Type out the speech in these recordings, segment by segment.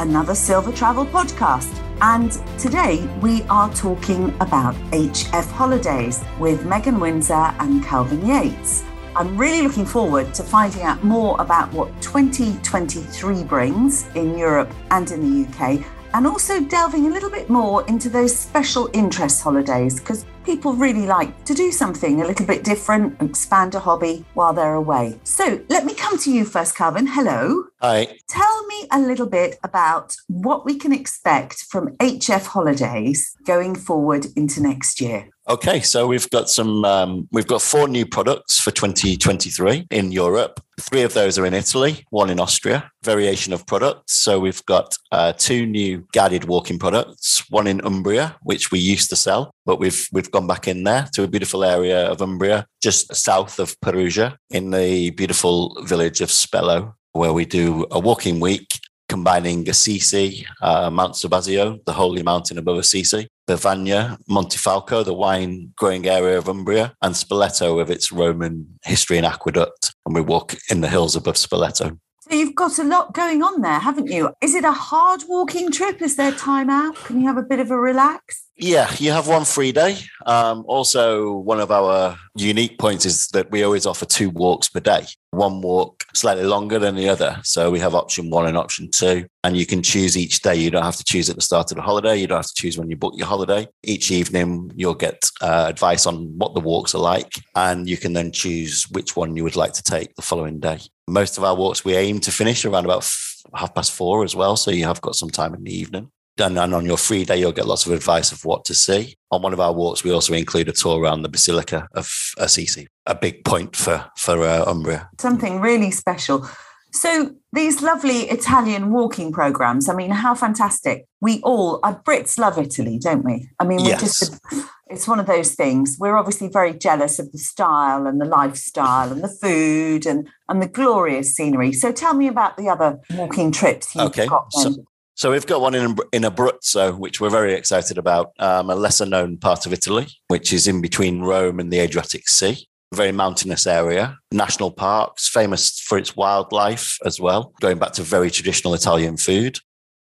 another Silver Travel podcast. And today we are talking about HF holidays with Megan Winzer and Calvin Yates. I'm really looking forward to finding out more about what 2023 brings in Europe and in the UK, and also delving a little bit more into those special interest holidays because people really like to do something a little bit different, expand a hobby while they're away. So let me come to you first, Calvin. Hello. Hi. Tell me a little bit about what we can expect from HF holidays going forward into next year. Okay, so we've got some, um, we've got four new products for 2023 in Europe. Three of those are in Italy, one in Austria, variation of products. So we've got uh, two new guided walking products, one in Umbria, which we used to sell, but we've, we've gone back in there to a beautiful area of Umbria, just south of Perugia in the beautiful village of Spello, where we do a walking week combining Assisi, uh, Mount Subasio, the holy mountain above Assisi, Bevagna, Montefalco, the wine growing area of Umbria, and Spoleto with its Roman history and aqueduct. And we walk in the hills above Spoleto. So you've got a lot going on there, haven't you? Is it a hard walking trip? Is there time out? Can you have a bit of a relax? Yeah, you have one free day. Um, also, one of our unique points is that we always offer two walks per day. One walk slightly longer than the other. So we have option one and option two, and you can choose each day. You don't have to choose at the start of the holiday. You don't have to choose when you book your holiday. Each evening, you'll get uh, advice on what the walks are like, and you can then choose which one you would like to take the following day. Most of our walks we aim to finish around about half past four as well. So you have got some time in the evening. And, and on your free day, you'll get lots of advice of what to see. On one of our walks, we also include a tour around the Basilica of Assisi, a big point for, for uh, Umbria. Something really special. So these lovely Italian walking programs, I mean, how fantastic. We all, uh, Brits love Italy, don't we? I mean, we Yes. just, it's one of those things. We're obviously very jealous of the style and the lifestyle and the food and, and the glorious scenery. So tell me about the other walking trips you've Okay, got then. So we've got one in in Abruzzo, which we're very excited about, um, a lesser known part of Italy, which is in between Rome and the Adriatic Sea. Very mountainous area, national parks, famous for its wildlife as well. Going back to very traditional Italian food.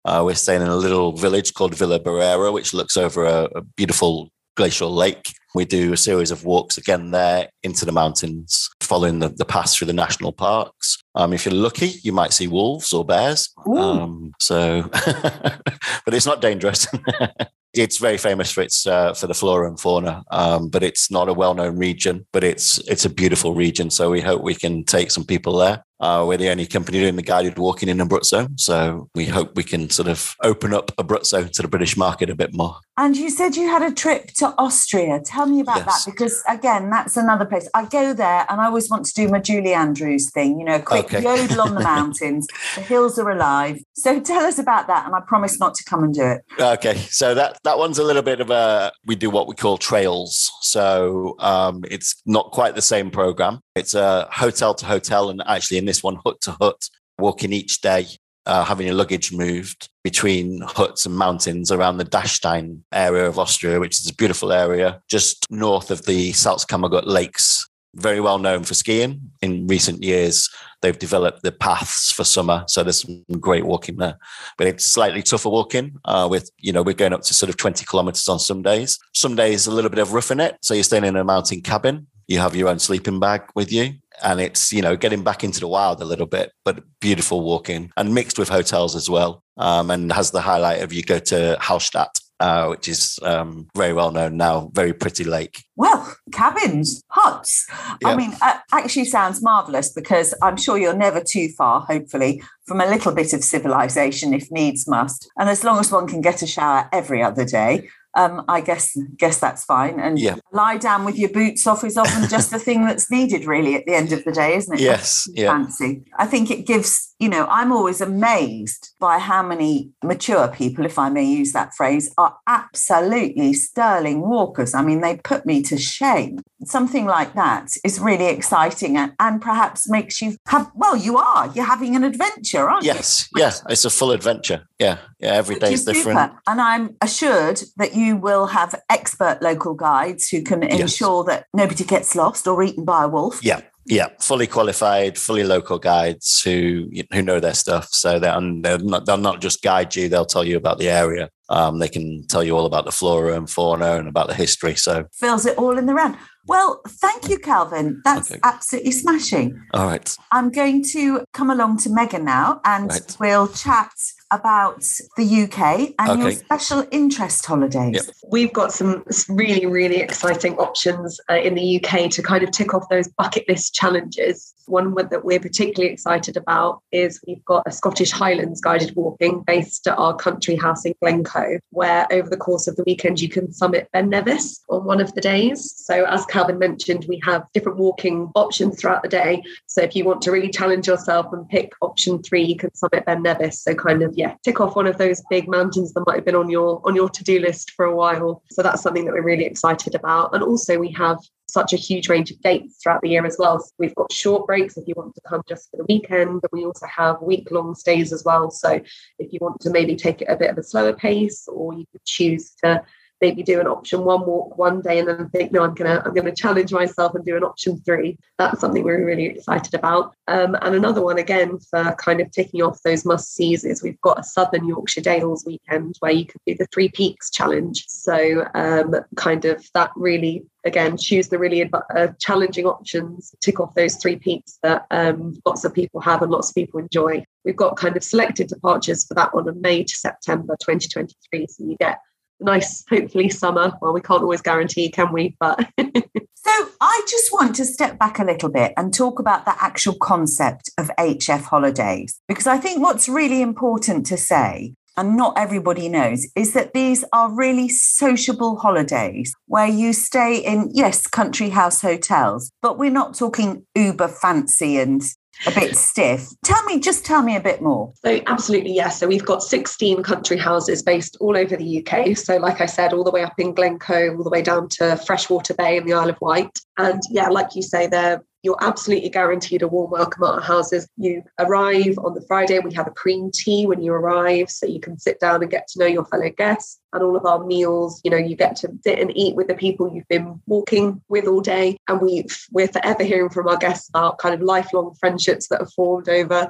Uh, we're staying in a little village called Villa Barrera, which looks over a, a beautiful glacial lake. We do a series of walks again there into the mountains, following the, the path through the national parks. Um, if you're lucky, you might see wolves or bears. Um, so, but it's not dangerous. it's very famous for its uh, for the flora and fauna, um, but it's not a well-known region. But it's it's a beautiful region. So we hope we can take some people there. Uh, we're the only company doing the guided walking in Abruzzo, so we hope we can sort of open up Abruzzo to the British market a bit more. And you said you had a trip to Austria. Tell me about Yes. that because, again, that's another place. I go there and I always want to do my Julie Andrews thing, you know, a quick Okay. yodel on the mountains. the hills are alive. So tell us about that. And I promise not to come and do it. Okay, so that that one's a little bit of a we do what we call trails. So um, it's not quite the same program. It's a hotel to hotel, and actually in this one, hut to hut, walking each day, uh, having your luggage moved between huts and mountains around the Dachstein area of Austria, which is a beautiful area just north of the Salzkammergut Lakes. Very well known for skiing. In recent years, they've developed the paths for summer, so there's some great walking there but it's slightly tougher walking. Uh, with you know, we're going up to sort of 20 kilometers on some days. Some days a little bit of roughing it. So you're staying in a mountain cabin. You have your own sleeping bag with you, and it's you know getting back into the wild a little bit, but beautiful walking and mixed with hotels as well. Um, and has the highlight of you go to Hallstatt, uh, which is um, very well known now, very pretty lake. Well, cabins, huts. I mean, uh, actually sounds marvelous because I'm sure you're never too far, hopefully, from a little bit of civilization if needs must. And as long as one can get a shower every other day, um, I guess guess that's fine. And Yeah. lie down with your boots off is often just the thing that's needed, really, at the end of the day, isn't it? Yes, yeah. fancy. I think it gives, you know, I'm always amazed by how many mature people, if I may use that phrase, are absolutely sterling walkers. I mean, they put me to shame. Something like that is really exciting and, and perhaps makes you have, well, you are, you're having an adventure, aren't you? Yes, yeah, it's a full adventure. Yeah, yeah, every day is is different. super. And I'm assured that you will have expert local guides who can Yes. ensure that nobody gets lost or eaten by a wolf. Yeah, Yeah, fully qualified, fully local guides who who know their stuff. So they're, they're not, they'll not just guide you; they'll tell you about the area. Um, they can tell you all about the flora and fauna and about the history. So fills it all in the round. Well, thank you, Calvin. That's okay. absolutely smashing. All right. I'm going to come along to Megan now and right. we'll chat about the UK and okay. your special interest holidays. Yep. We've got some really, really exciting options uh, in the UK to kind of tick off those bucket list challenges. One that we're particularly excited about is we've got a Scottish Highlands guided walking based at our country house in Glencoe, where over the course of the weekend you can summit Ben Nevis on one of the days. So, as Calvin mentioned, we have different walking options throughout the day. So, if you want to really challenge yourself and pick option three, you can summit Ben Nevis. So, kind of yeah, tick off one of those big mountains that might have been on your on your to-do list for a while. So that's something that we're really excited about. And also we have such a huge range of dates throughout the year as well. So we've got short breaks if you want to come just for the weekend, and we also have week long stays as well. So if you want to maybe take it a bit of a slower pace, or you could choose to maybe do an option one walk one day and then think, no, I'm gonna I'm gonna challenge myself and do an option three. That's something we're really excited about. Um, and another one again for kind of ticking off those must sees is we've got a Southern Yorkshire Dales weekend where you can do the Three Peaks challenge. So um, kind of that really again choose the really uh, challenging options tick off those three peaks that um, lots of people have and lots of people enjoy we've got kind of selected departures for that one of may to september 2023 so you get nice, hopefully, summer. Well, we can't always guarantee, can we? But so I just want to step back a little bit and talk about the actual concept of HF holidays, because I think what's really important to say. And not everybody knows is that these are really sociable holidays where you stay in, yes, country house hotels, but we're not talking uber fancy and a bit stiff. Tell me, just tell me a bit more. So, absolutely, yes. So, we've got 16 country houses based all over the UK. So, like I said, all the way up in Glencoe, all the way down to Freshwater Bay in the Isle of Wight. And yeah, like you say, they're you're absolutely guaranteed a warm welcome at our houses. You arrive on the Friday, we have a cream tea when you arrive, so you can sit down and get to know your fellow guests. And all of our meals, you know, you get to sit and eat with the people you've been walking with all day. And we we're forever hearing from our guests about kind of lifelong friendships that are formed over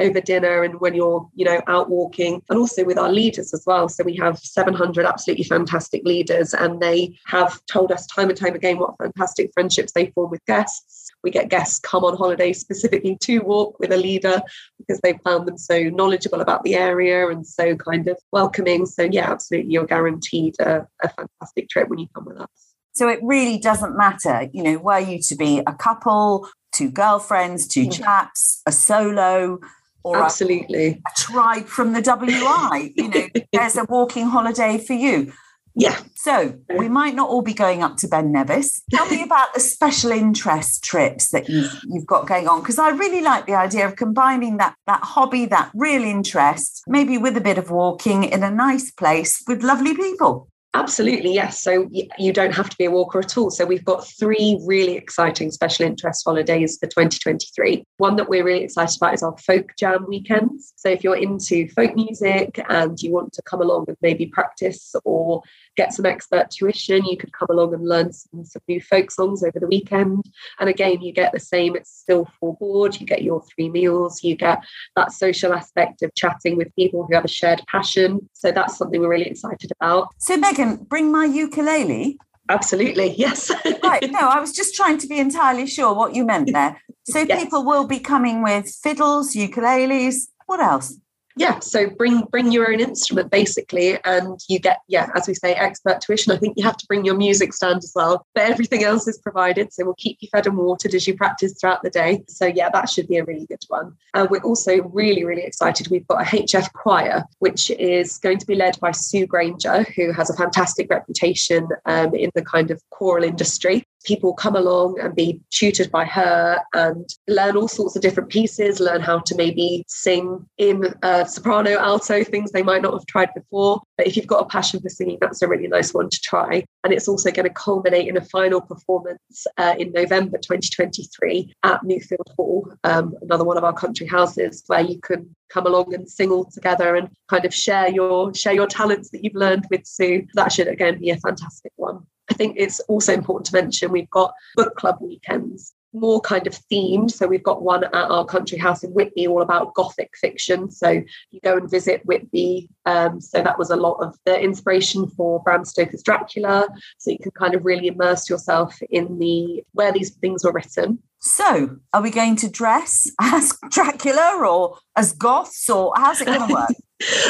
over dinner and when you're, you know, out walking, and also with our leaders as well. So we have 700 absolutely fantastic leaders, and they have told us time and time again what fantastic friendships they form with guests we get guests come on holiday specifically to walk with a leader because they found them so knowledgeable about the area and so kind of welcoming. So, yeah, absolutely, you're guaranteed a, a fantastic trip when you come with us. So it really doesn't matter, you know, were you to be a couple, two girlfriends, two mm. chaps, a solo, or absolutely a, a tribe from the WI. you know, there's a walking holiday for you. Yeah. So we might not all be going up to Ben Nevis. Tell me about the special interest trips that you've you've got going on because I really like the idea of combining that that hobby, that real interest, maybe with a bit of walking in a nice place with lovely people. Absolutely, yes. So you don't have to be a walker at all. So we've got three really exciting special interest holidays for 2023. One that we're really excited about is our folk jam weekends. So if you're into folk music and you want to come along and maybe practice or get some expert tuition. You could come along and learn some, some new folk songs over the weekend. And again, you get the same, it's still full board. You get your three meals, you get that social aspect of chatting with people who have a shared passion. So that's something we're really excited about. So, Megan, bring my ukulele. Absolutely, yes. right, no, I was just trying to be entirely sure what you meant there. So, yes. people will be coming with fiddles, ukuleles. What else? Yeah so bring bring your own instrument basically and you get yeah as we say expert tuition. I think you have to bring your music stand as well but everything else is provided so we'll keep you fed and watered as you practice throughout the day. So yeah that should be a really good one. And we're also really really excited. We've got a hf choir which is going to be led by sue granger who has a fantastic reputation um, in the kind of choral industry people come along and be tutored by her and learn all sorts of different pieces, learn how to maybe sing in a soprano, alto, things they might not have tried before. But if you've got a passion for singing, that's a really nice one to try. And it's also going to culminate in a final performance uh, in November 2023 at Newfield Hall, um, another one of our country houses, where you can come along and sing all together and kind of share your share your talents that you've learned with Sue. That should again be a fantastic one. I think it's also important to mention we've got book club weekends more kind of themed. So we've got one at our country house in Whitby, all about Gothic fiction. So you go and visit Whitby. Um, so that was a lot of the inspiration for Bram Stoker's Dracula. So you can kind of really immerse yourself in the where these things were written. So, are we going to dress as Dracula or as goths, or how's it going to work?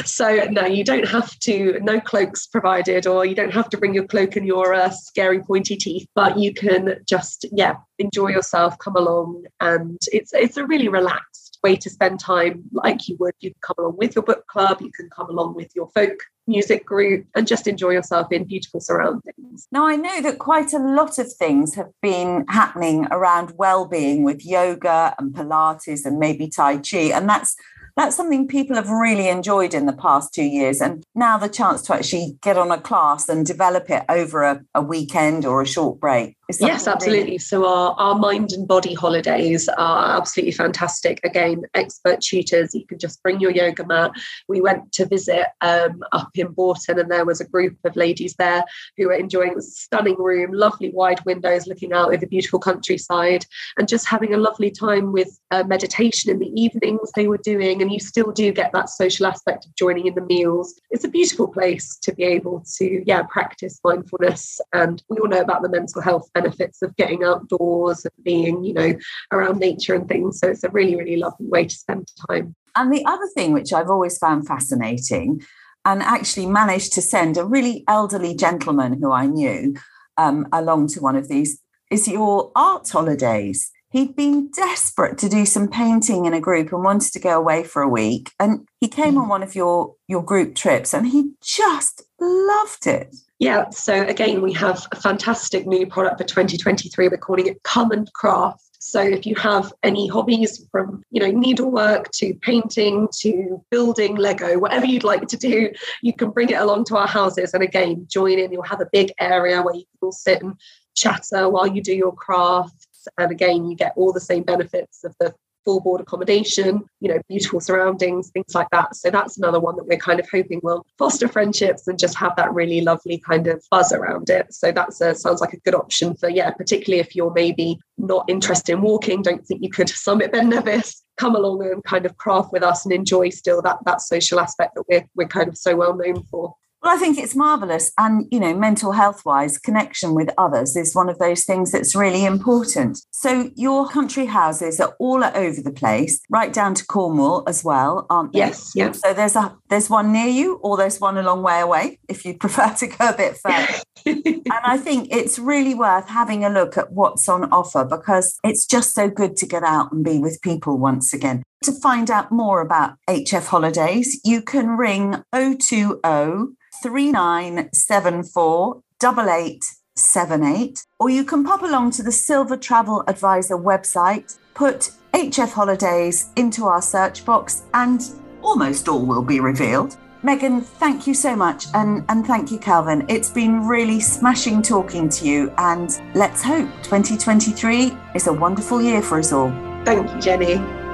So no you don't have to no cloaks provided or you don't have to bring your cloak and your uh, scary pointy teeth but you can just yeah enjoy yourself come along and it's it's a really relaxed way to spend time like you would you can come along with your book club you can come along with your folk music group and just enjoy yourself in beautiful surroundings. Now, I know that quite a lot of things have been happening around well-being with yoga and Pilates and maybe Tai Chi, and that's that's something people have really enjoyed in the past two years. And now the chance to actually get on a class and develop it over a, a weekend or a short break. Yes, absolutely. So our, our mind and body holidays are absolutely fantastic. Again, expert tutors, you can just bring your yoga mat. We went to visit um, up in Bourton and there was a group of ladies there who were enjoying a stunning room, lovely wide windows looking out over beautiful countryside and just having a lovely time with uh, meditation in the evenings they were doing and you still do get that social aspect of joining in the meals. It's a beautiful place to be able to, yeah, practice mindfulness. And we all know about the mental health benefits of getting outdoors and being, you know, around nature and things. So it's a really, really lovely way to spend time. And the other thing which I've always found fascinating and actually managed to send a really elderly gentleman who I knew um, along to one of these is your art holidays he'd been desperate to do some painting in a group and wanted to go away for a week and he came mm. on one of your your group trips and he just loved it. Yeah so again we have a fantastic new product for 2023 we're calling it come and craft. So if you have any hobbies from you know needlework to painting to building lego whatever you'd like to do you can bring it along to our houses. And again join in. You'll have a big area where you can all sit and chatter while you do your craft and again, you get all the same benefits of the full board accommodation, you know, beautiful surroundings, things like that. So that's another one that we're kind of hoping will foster friendships and just have that really lovely kind of buzz around it. So that's a, sounds like a good option for, yeah, particularly if you're maybe not interested in walking, don't think you could summit Ben Nevis, come along and kind of craft with us and enjoy still that that social aspect that we're we're kind of so well known for. Well, I think it's marvelous. And, you know, mental health wise, connection with others is one of those things that's really important. So, your country houses are all over the place, right down to Cornwall as well, aren't they? Yes. Yeah. So, there's a there's one near you, or there's one a long way away if you prefer to go a bit further. and I think it's really worth having a look at what's on offer because it's just so good to get out and be with people once again. To find out more about HF holidays, you can ring 020 3974 8878, or you can pop along to the Silver Travel Advisor website, put HF Holidays into our search box, and almost all will be revealed. Megan, thank you so much. And, and thank you, Calvin. It's been really smashing talking to you. And let's hope 2023 is a wonderful year for us all. Thank you, Jenny.